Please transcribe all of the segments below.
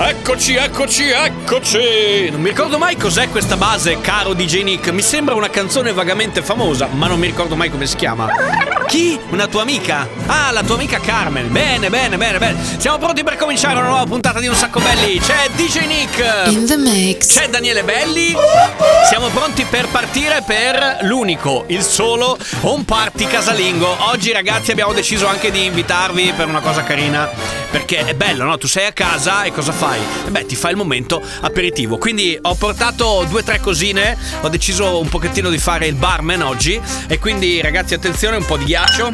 Eccoci, eccoci, eccoci! Non mi ricordo mai cos'è questa base, caro DJ Nick. Mi sembra una canzone vagamente famosa, ma non mi ricordo mai come si chiama. Chi? Una tua amica? Ah, la tua amica Carmen. Bene, bene, bene, bene. Siamo pronti per cominciare una nuova puntata di Un Sacco Belli. C'è DJ Nick. In the mix. C'è Daniele Belli. Siamo pronti per partire per l'unico, il solo Home Party casalingo. Oggi ragazzi abbiamo deciso anche di invitarvi per una cosa carina. Perché è bello, no? Tu sei a casa e cosa fai? E beh, ti fai il momento aperitivo. Quindi ho portato due o tre cosine. Ho deciso un pochettino di fare il barman oggi. E quindi ragazzi attenzione, un po' di ghiaccio.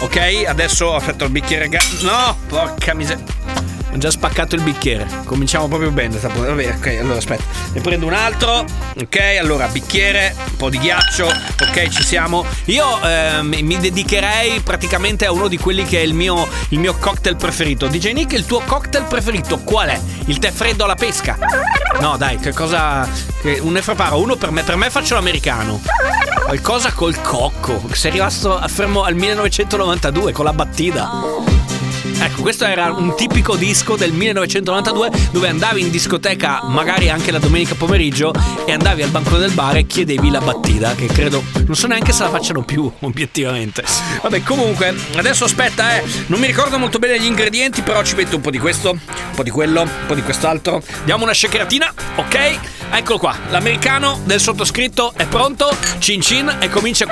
Ok, adesso aspetta il bicchiere. No, porca miseria. Ho già spaccato il bicchiere. Cominciamo proprio bene. Vabbè, ok, allora aspetta. Ne prendo un altro. Ok, allora bicchiere, un po' di ghiaccio. Ok, ci siamo. Io ehm, mi dedicherei praticamente a uno di quelli che è il mio, il mio cocktail preferito. DJ Nick, il tuo cocktail preferito qual è? Il tè freddo alla pesca? No, dai, che cosa. Un ne preparo uno per me. Per me faccio l'americano. Qualcosa col cocco. Sei rimasto fermo al 1992 con la battida. Ecco, questo era un tipico disco del 1992 dove andavi in discoteca, magari anche la domenica pomeriggio, e andavi al bancone del bar e chiedevi la battita, che credo non so neanche se la facciano più, obiettivamente. Vabbè, comunque, adesso aspetta, eh, non mi ricordo molto bene gli ingredienti, però ci metto un po' di questo, un po' di quello, un po' di quest'altro. Diamo una shakeratina, ok? Eccolo qua, l'americano del sottoscritto è pronto, cin cin e comincia...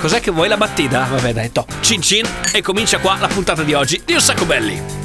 Cos'è che vuoi la battita? Vabbè dai, to. Cin cin e comincia qua la puntata di oggi di Un Sacco Belli.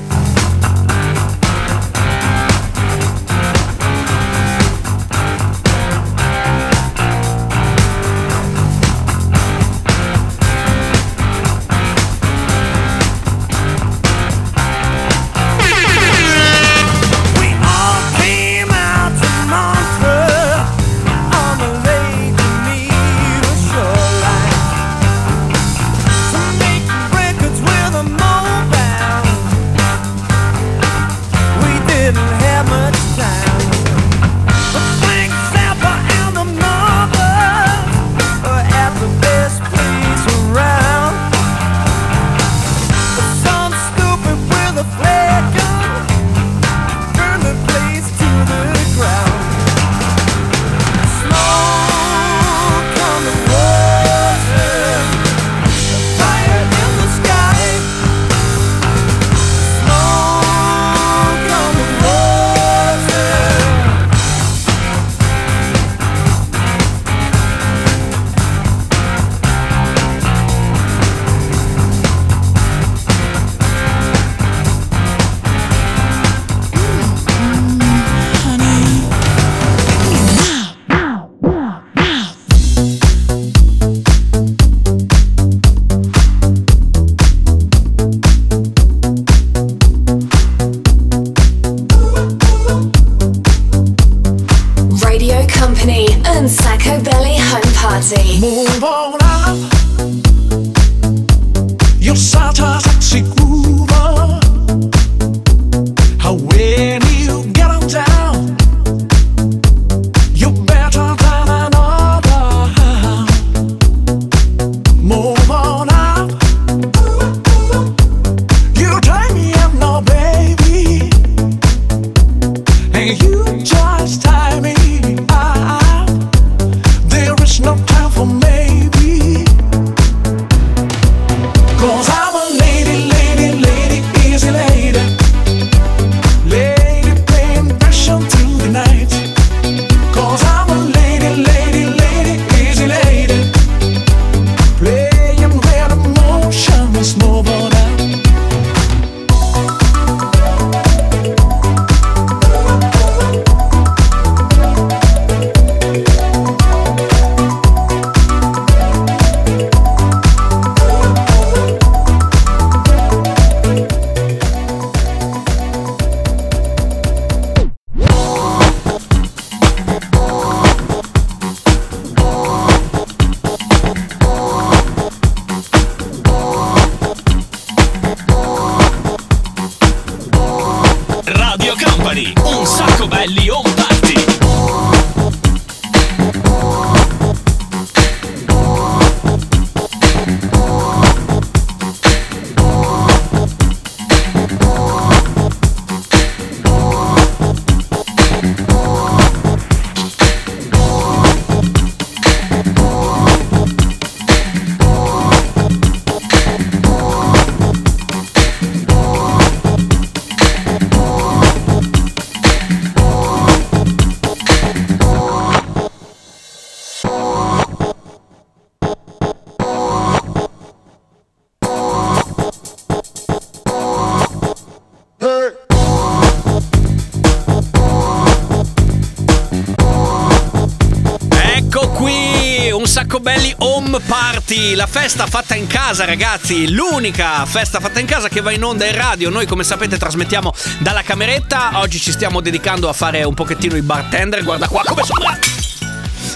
Party, la festa fatta in casa ragazzi, l'unica festa fatta in casa che va in onda in radio, noi come sapete trasmettiamo dalla cameretta, oggi ci stiamo dedicando a fare un pochettino i bartender, guarda qua come sono bravo.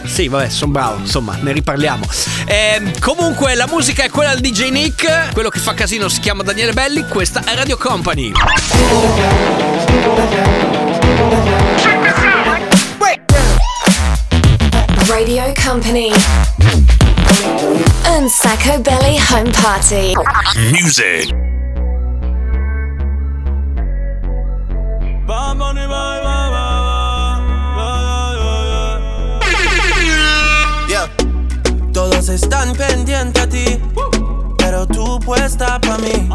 Sì, vabbè, sono bravo, insomma, ne riparliamo. Ehm, comunque, la musica è quella del DJ Nick. Quello che fa casino si chiama Daniele Belli. Questa è Radio Company. Radio Company. And Sacco Belly Home Party. Music. Yeah. Todos están pendientes a ti, pero tú puesta pa' mí,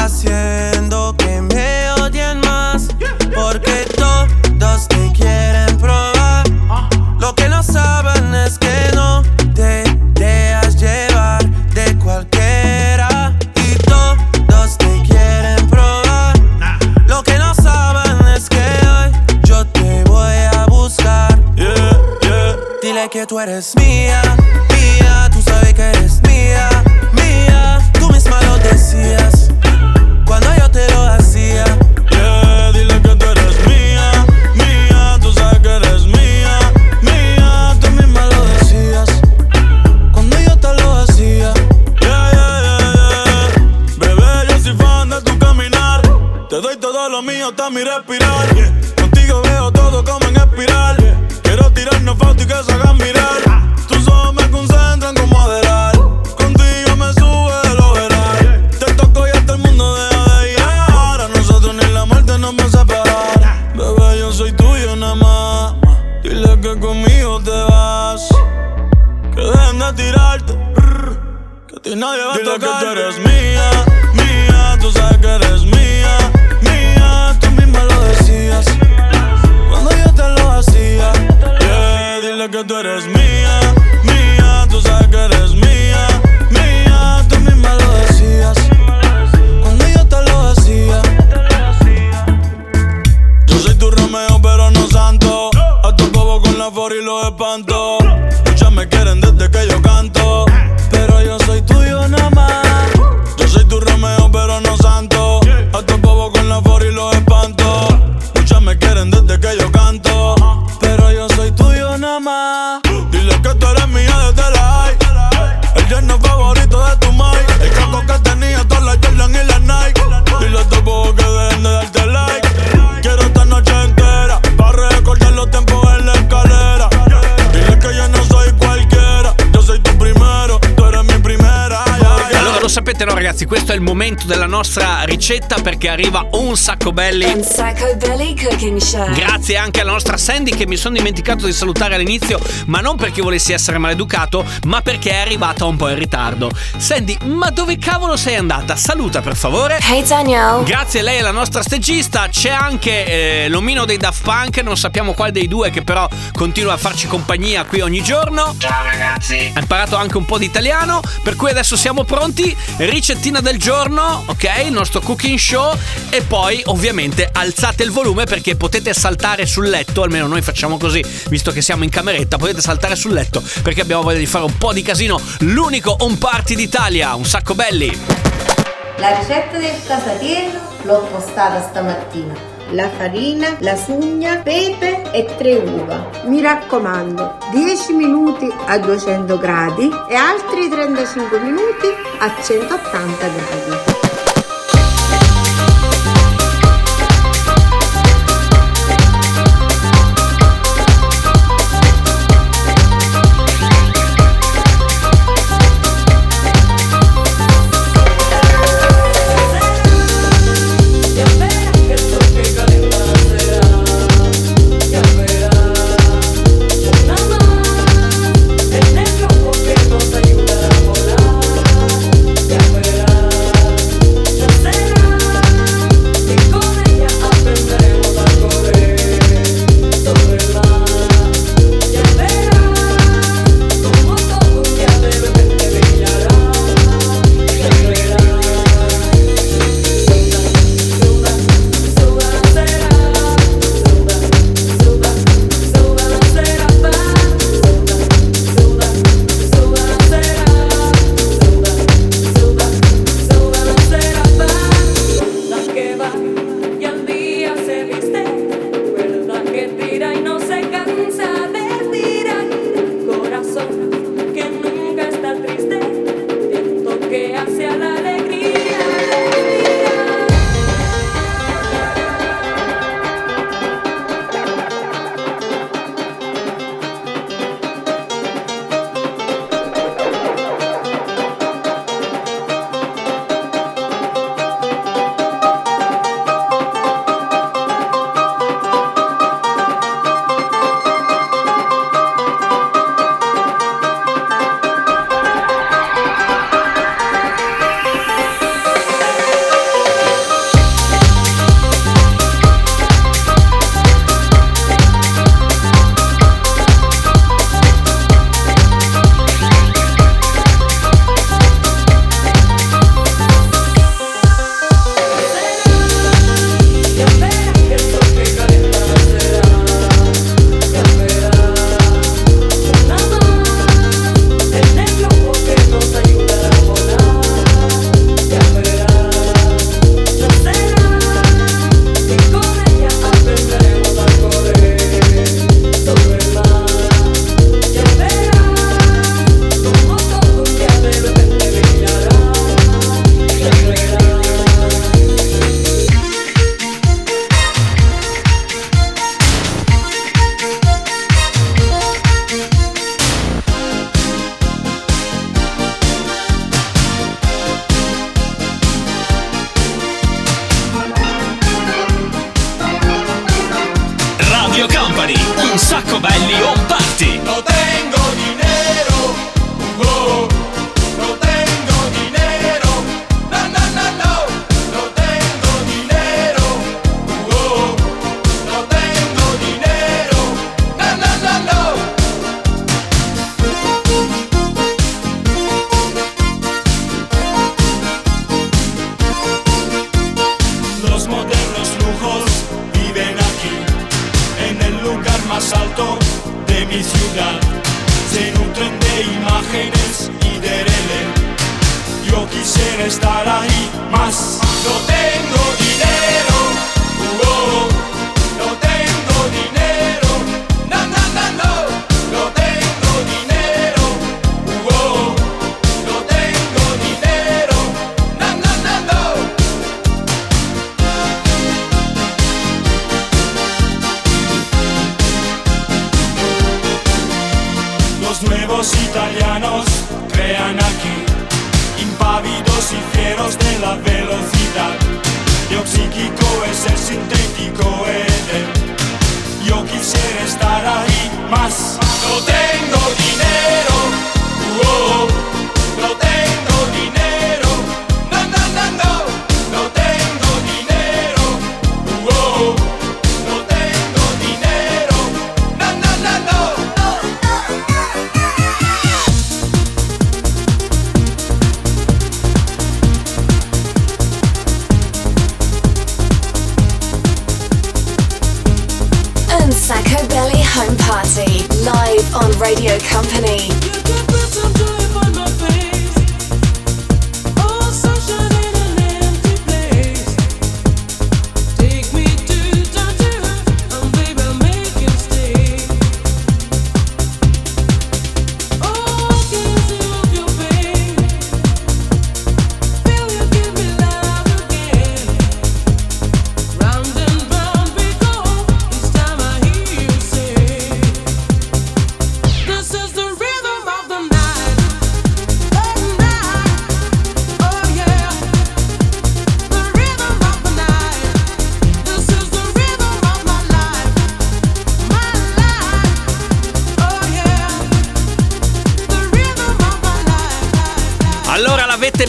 haciendo que me odien más, porque todos te quieren Dile que momento della nostra ricetta perché arriva un sacco belli. And Sacco Belly Cooking Show. Grazie anche alla nostra Sandy che mi sono dimenticato di salutare all'inizio, ma non perché volessi essere maleducato, ma perché è arrivata un po' in ritardo. Sandy, ma dove cavolo sei andata? Saluta per favore. Hey Danielle. Grazie, lei è la nostra stagista. C'è anche eh, l'omino dei Daft Punk, non sappiamo qual dei due, che però continua a farci compagnia qui ogni giorno. Ciao ragazzi. Ha imparato anche un po' di italiano, per cui adesso siamo pronti. Ricettina del giorno, ok? Il nostro cooking show. E poi, ovviamente, alzate il volume perché potete saltare sul letto. Almeno noi facciamo così, visto che siamo in cameretta. Potete saltare sul letto perché abbiamo voglia di fare un po' di casino. L'unico home party d'Italia, un sacco belli. La ricetta del casatiello l'ho postata stamattina. La farina, la sugna, pepe e tre uova. Mi raccomando, 10 minuti a 200 gradi e altri 35 minuti a 180 gradi.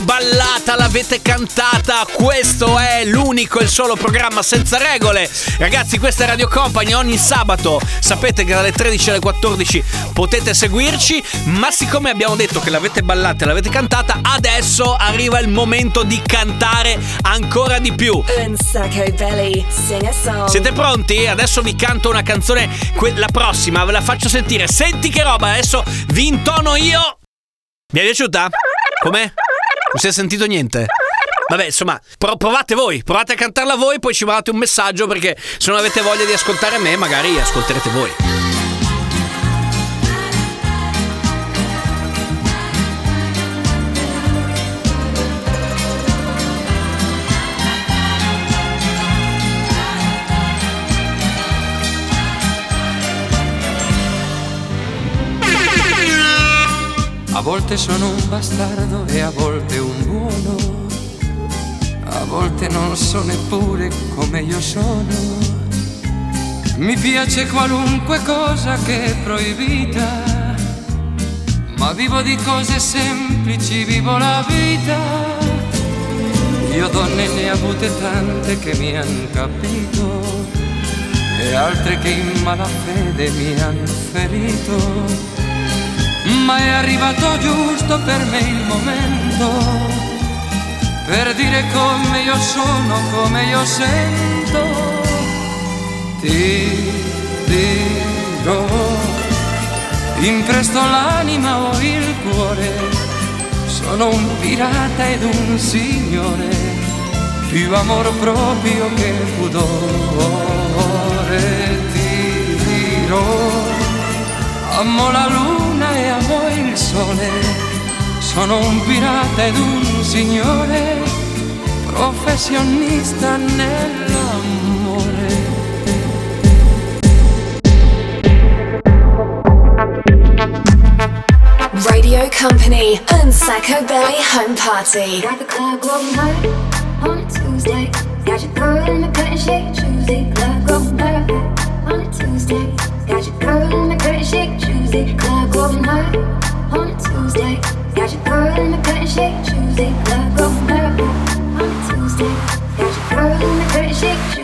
Ballata, l'avete cantata, questo è l'unico e il solo programma senza regole. Ragazzi, questa è Radio Company ogni sabato. Sapete che dalle 13 alle 14 potete seguirci, ma siccome abbiamo detto che l'avete ballata e l'avete cantata, adesso arriva il momento di cantare ancora di più. Belly. Siete pronti? Adesso vi canto una canzone, que- la prossima ve la faccio sentire. Senti che roba, adesso vi intono io. Mi è piaciuta? Com'è? Non si è sentito niente? Vabbè, insomma, pro- provate voi, provate a cantarla voi, poi ci mandate un messaggio perché se non avete voglia di ascoltare me, magari ascolterete voi. Volte sono un bastardo e a volte un buono. A volte non so neppure come io sono. Mi piace qualunque cosa che è proibita. Ma vivo di cose semplici, vivo la vita. Io donne ne ho avute tante che mi han capito e altre che in malafede mi hanno ferito ma è arrivato giusto per me il momento per dire come io sono, come io sento. Ti dirò, impresto l'anima o il cuore, sono un pirata ed un signore, più amor proprio che pudore. Ti dirò. Amo la luna e amo il sole, sono un pirata ed un signore, professionista nell'amore. Radio Company and Sacco Belly Home Party. Got the club going on a Tuesday. Got your girl in the cutting shade Tuesday. Club going perfect on a Tuesday. Tuesday, club going hard on a Tuesday. Got your girl in the curtain shake. Tuesday, love going hard on a Tuesday. Got your girl in the curtain shake.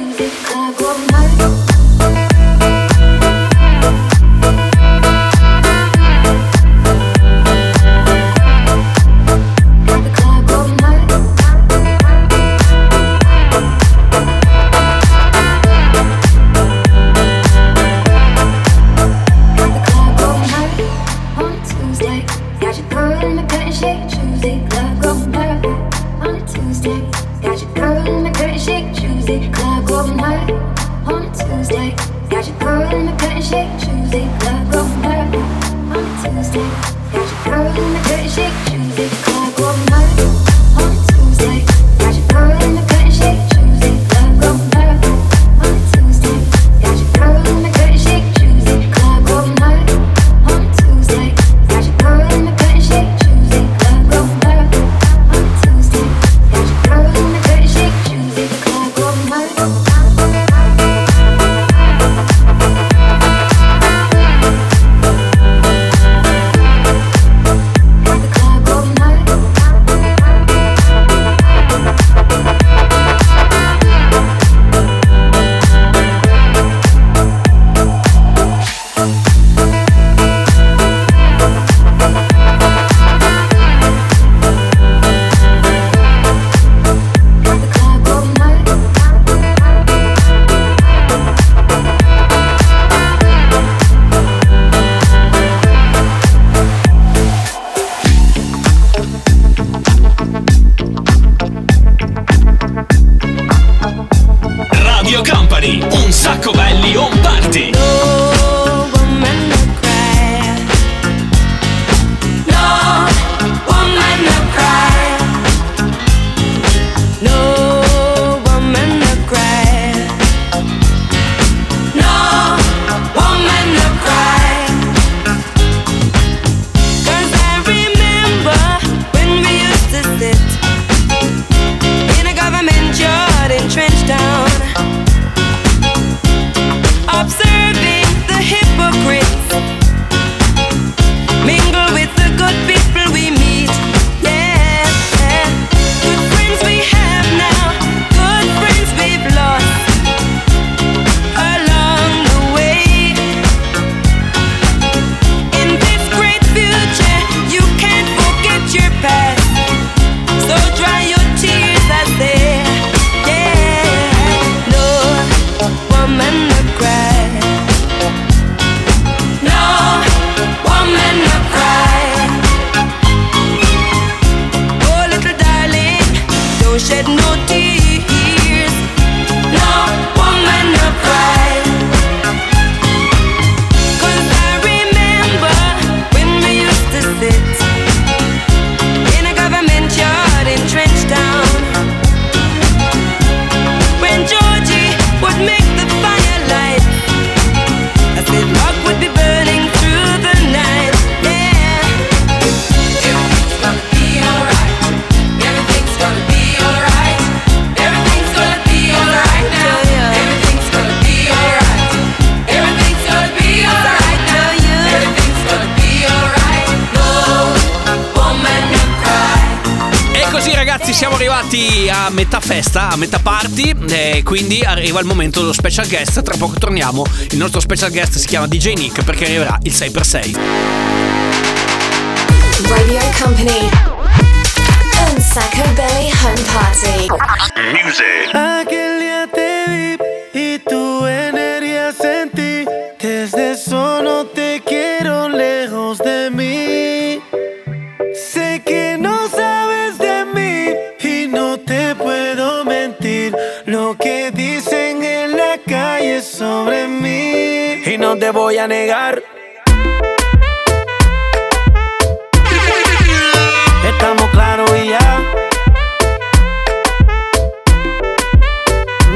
shed no tears. siamo arrivati a metà festa, a metà party, e quindi arriva il momento dello special guest. Tra poco torniamo. Il nostro special guest si chiama DJ Nick perché arriverà il 6x6. Radio Company Un Sacco Belly Home Party. Music. voy a negar. Estamos claros y ya.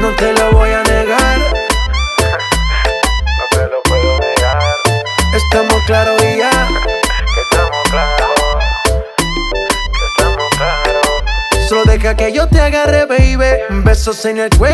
No te lo voy a negar. No te lo puedo negar. Estamos claros y ya. Estamos claros. Estamos claros. Solo deja que yo te agarre, baby. Besos en el cuello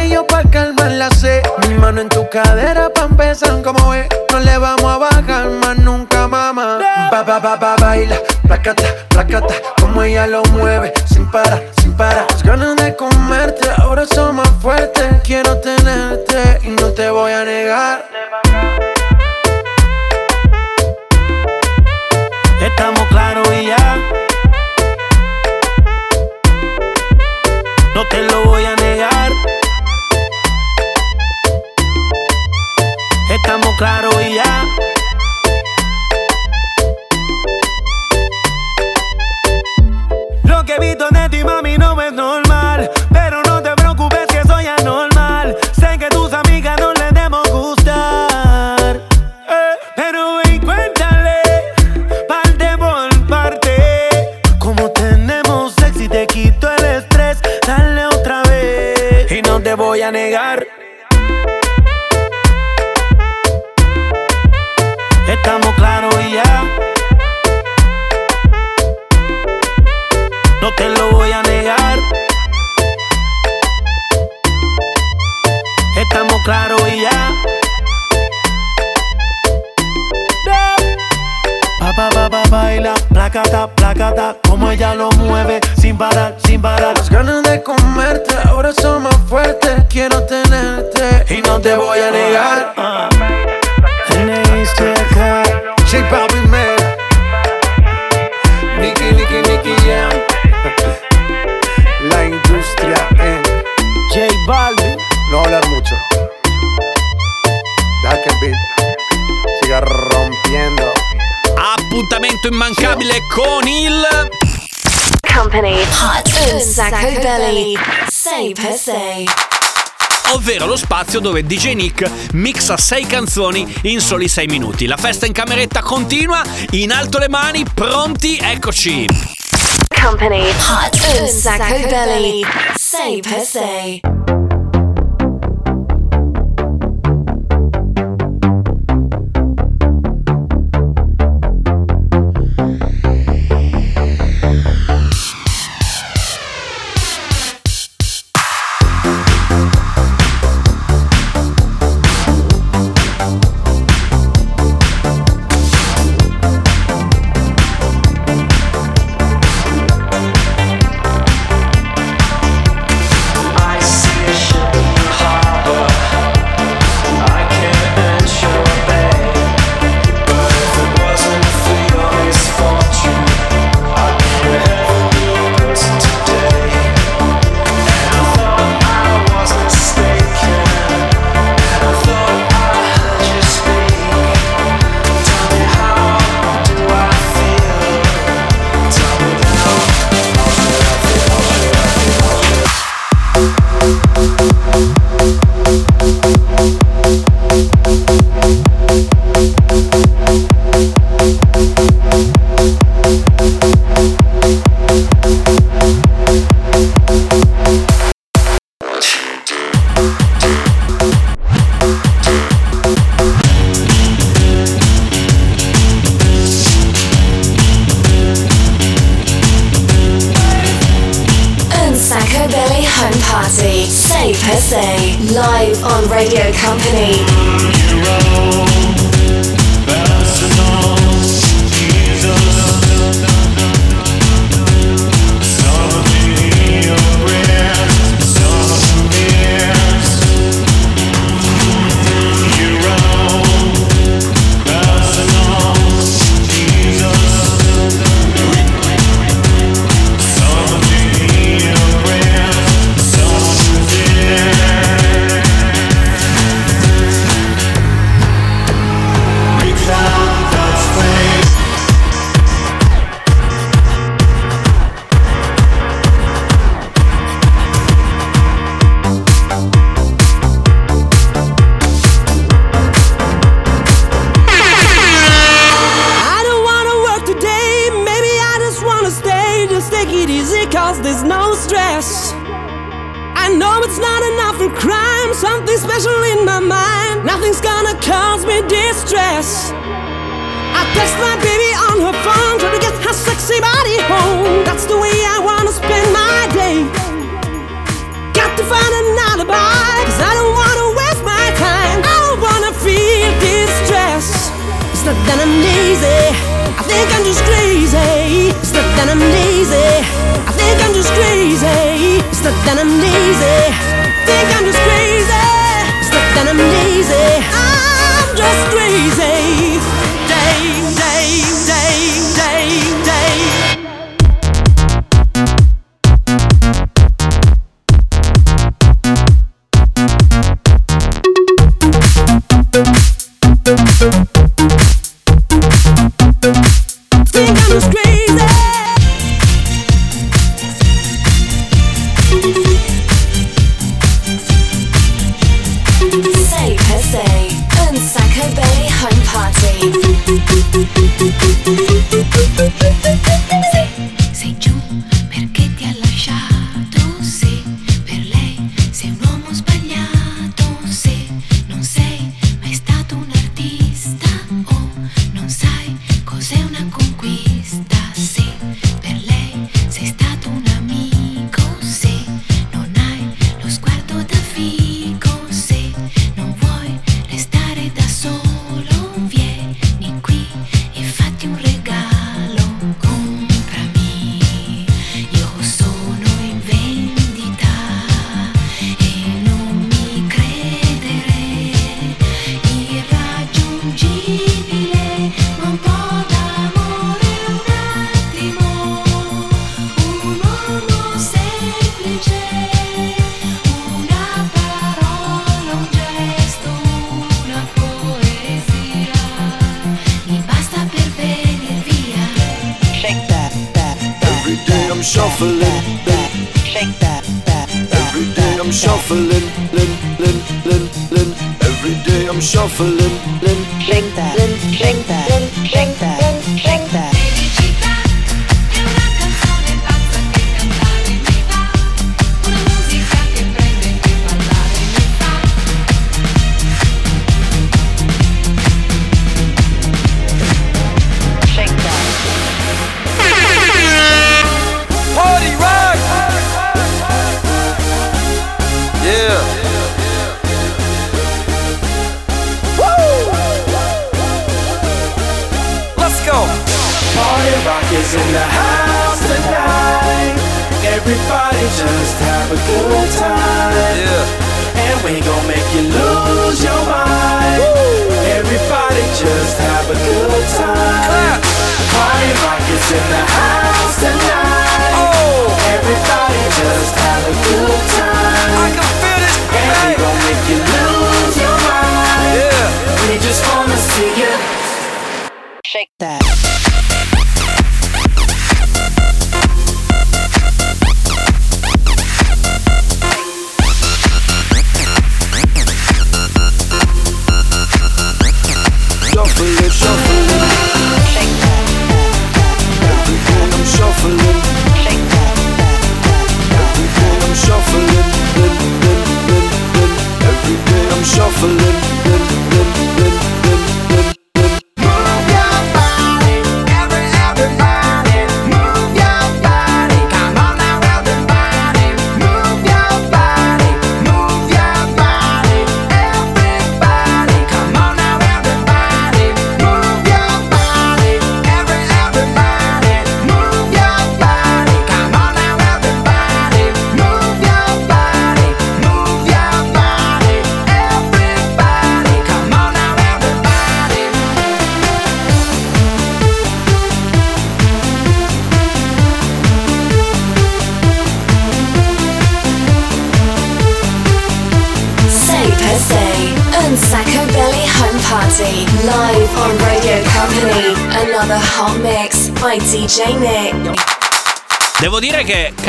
spazio dove DJ Nick mixa 6 canzoni in soli 6 minuti. La festa in cameretta continua, in alto le mani, pronti, eccoci! Company Hot un sacco belly 6 per 6 shuffling. Shake that, that. Every day I'm shuffling, lin, lin, lin, lin. Every day I'm shuffling, lin, Shake that, Shake that.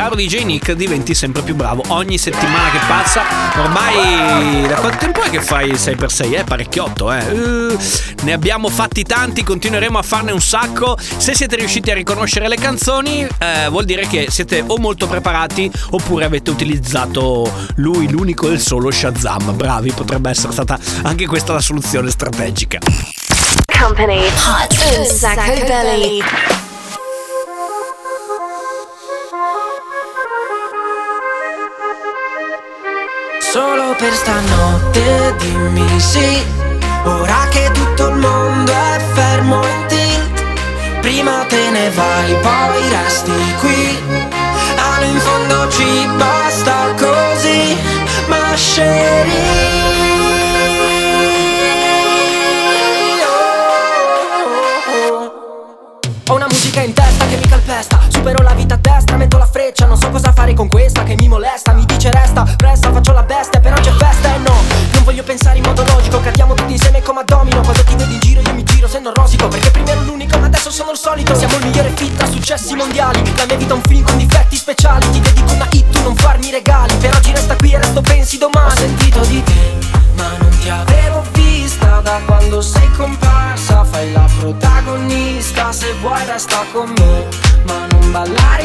Caro DJ Nick diventi sempre più bravo ogni settimana che passa. Ormai da quanto tempo è che fai il 6x6? È parecchiotto, eh. Uh, ne abbiamo fatti tanti, continueremo a farne un sacco. Se siete riusciti a riconoscere le canzoni, eh, vuol dire che siete o molto preparati oppure avete utilizzato lui, l'unico e il solo Shazam. Bravi, potrebbe essere stata anche questa la soluzione strategica. Company, hot Sacco Belly. Solo per stanotte dimmi sì. Ora che tutto il mondo è fermo in tilt Prima te ne vai, poi resti qui. Ah, in fondo ci basta così Ma Ho una musica in testa che mi calpesta. Supero la vita a destra, metto la freccia. Non so cosa fare con questa che mi molesta. Mi dice resta, presta, faccio la bestia Però c'è festa. E no Non voglio pensare in modo logico. Cadiamo tutti insieme come a domino. Quando ti vedo in giro io mi giro se non rosico. Perché prima ero l'unico ma adesso sono il solito. Siamo il migliore fit tra successi mondiali. La mia vita è un film con difetti speciali. Ti dedico una hit, tu non farmi regali. Per oggi resta qui e resto pensi domani. Ho sentito di te ma non ti avevo vista Da quando sei comparsa Fai la protagonista Se vuoi resta con me Ma non ballare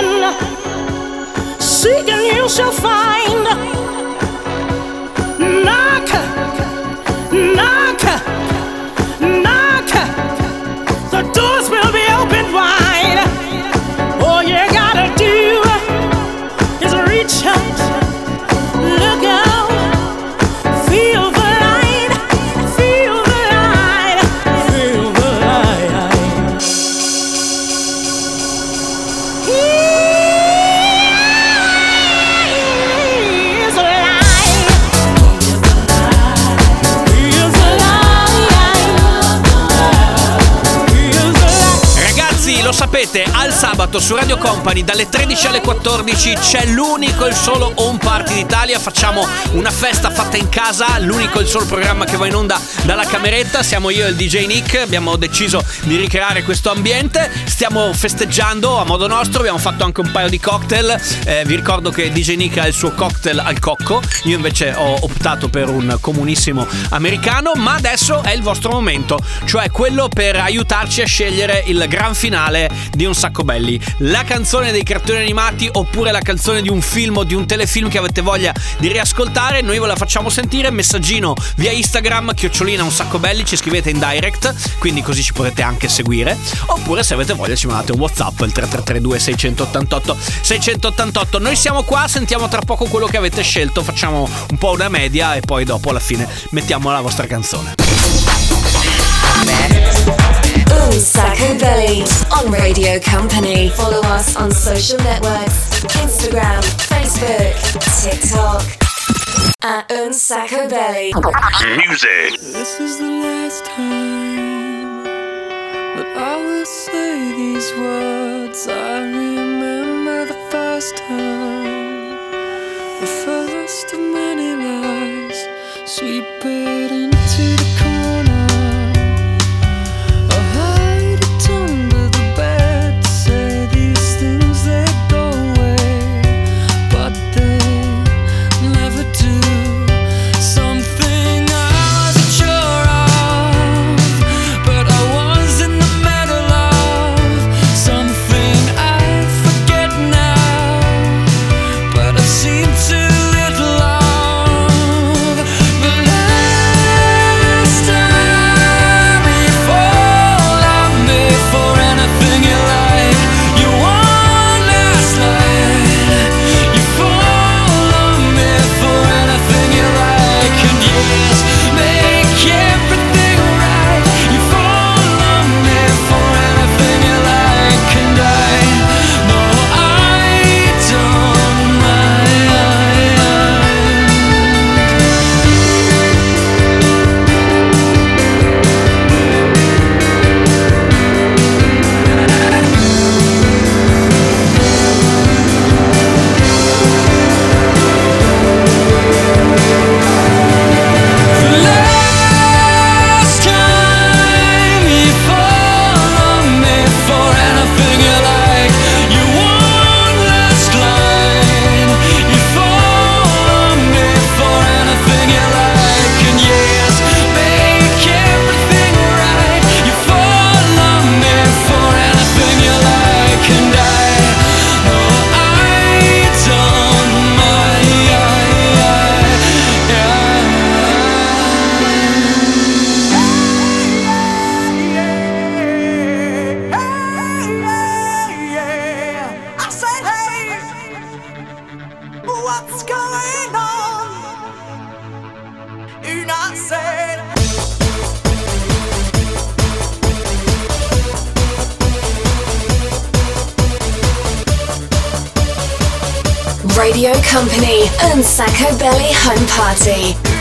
be. Seek and you shall find. Knock, sabato su Radio Company dalle 13 alle 14 c'è l'unico e il solo home party d'Italia. Facciamo una festa fatta in casa, l'unico e il solo programma che va in onda dalla cameretta. Siamo io e il DJ Nick, abbiamo deciso di ricreare questo ambiente. Stiamo festeggiando a modo nostro, abbiamo fatto anche un paio di cocktail. Eh, vi ricordo che DJ Nick ha il suo cocktail al cocco, io invece ho optato per un comunissimo americano, ma adesso è il vostro momento, cioè quello per aiutarci a scegliere il gran finale di Un Sacco Belli. La canzone dei cartoni animati oppure la canzone di un film o di un telefilm che avete voglia di riascoltare, noi ve la facciamo sentire. Messaggino via Instagram, chiocciolina Un Sacco Belli, ci scrivete in direct, quindi così ci potete anche seguire. Oppure se avete voglia ci mandate un WhatsApp il 3332 688 688. Noi siamo qua, sentiamo tra poco quello che avete scelto, facciamo un po' una media e poi dopo alla fine mettiamo la vostra canzone. Un Sacco Belly on Radio Company. Follow us on social networks Instagram, Facebook, TikTok. At Un Sacco Belly. Music. This is the last time that I will say these words. I remember the first time, the first of many lies, sweep it Radio Company and Sacco Belly Home Party.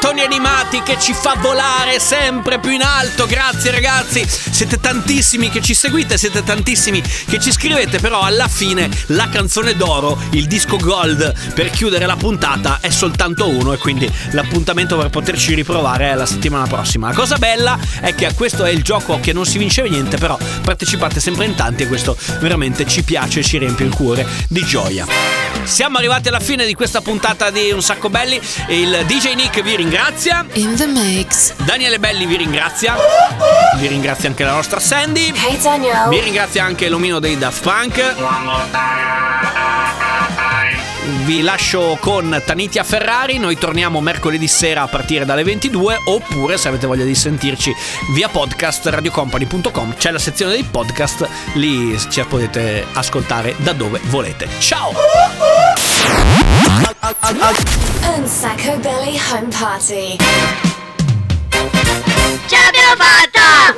Cartoni animati che ci fa volare sempre più in alto. Grazie ragazzi, siete tantissimi che ci seguite, siete tantissimi che ci scrivete, però alla fine la canzone d'oro, il disco gold per chiudere la puntata è soltanto uno e quindi l'appuntamento per poterci riprovare è la settimana prossima. La cosa bella è che questo è il gioco che non si vince niente, però partecipate sempre in tanti e questo veramente ci piace e ci riempie il cuore di gioia. Siamo arrivati alla fine di questa puntata di Un Sacco Belli. Il DJ Nick vi ringrazia. In the mix. Daniele Belli vi ringrazia. Vi ringrazia anche la nostra Sandy. Hey Daniel. Vi ringrazia anche l'omino dei Daft Punk vi lascio con Tanitia Ferrari, noi torniamo mercoledì sera a partire dalle 22 oppure se avete voglia di sentirci via podcast radiocompany.com, c'è la sezione dei podcast, lì ci potete ascoltare da dove volete. Ciao! Sacco Belly Home Party. Ce l'abbiamo fatta!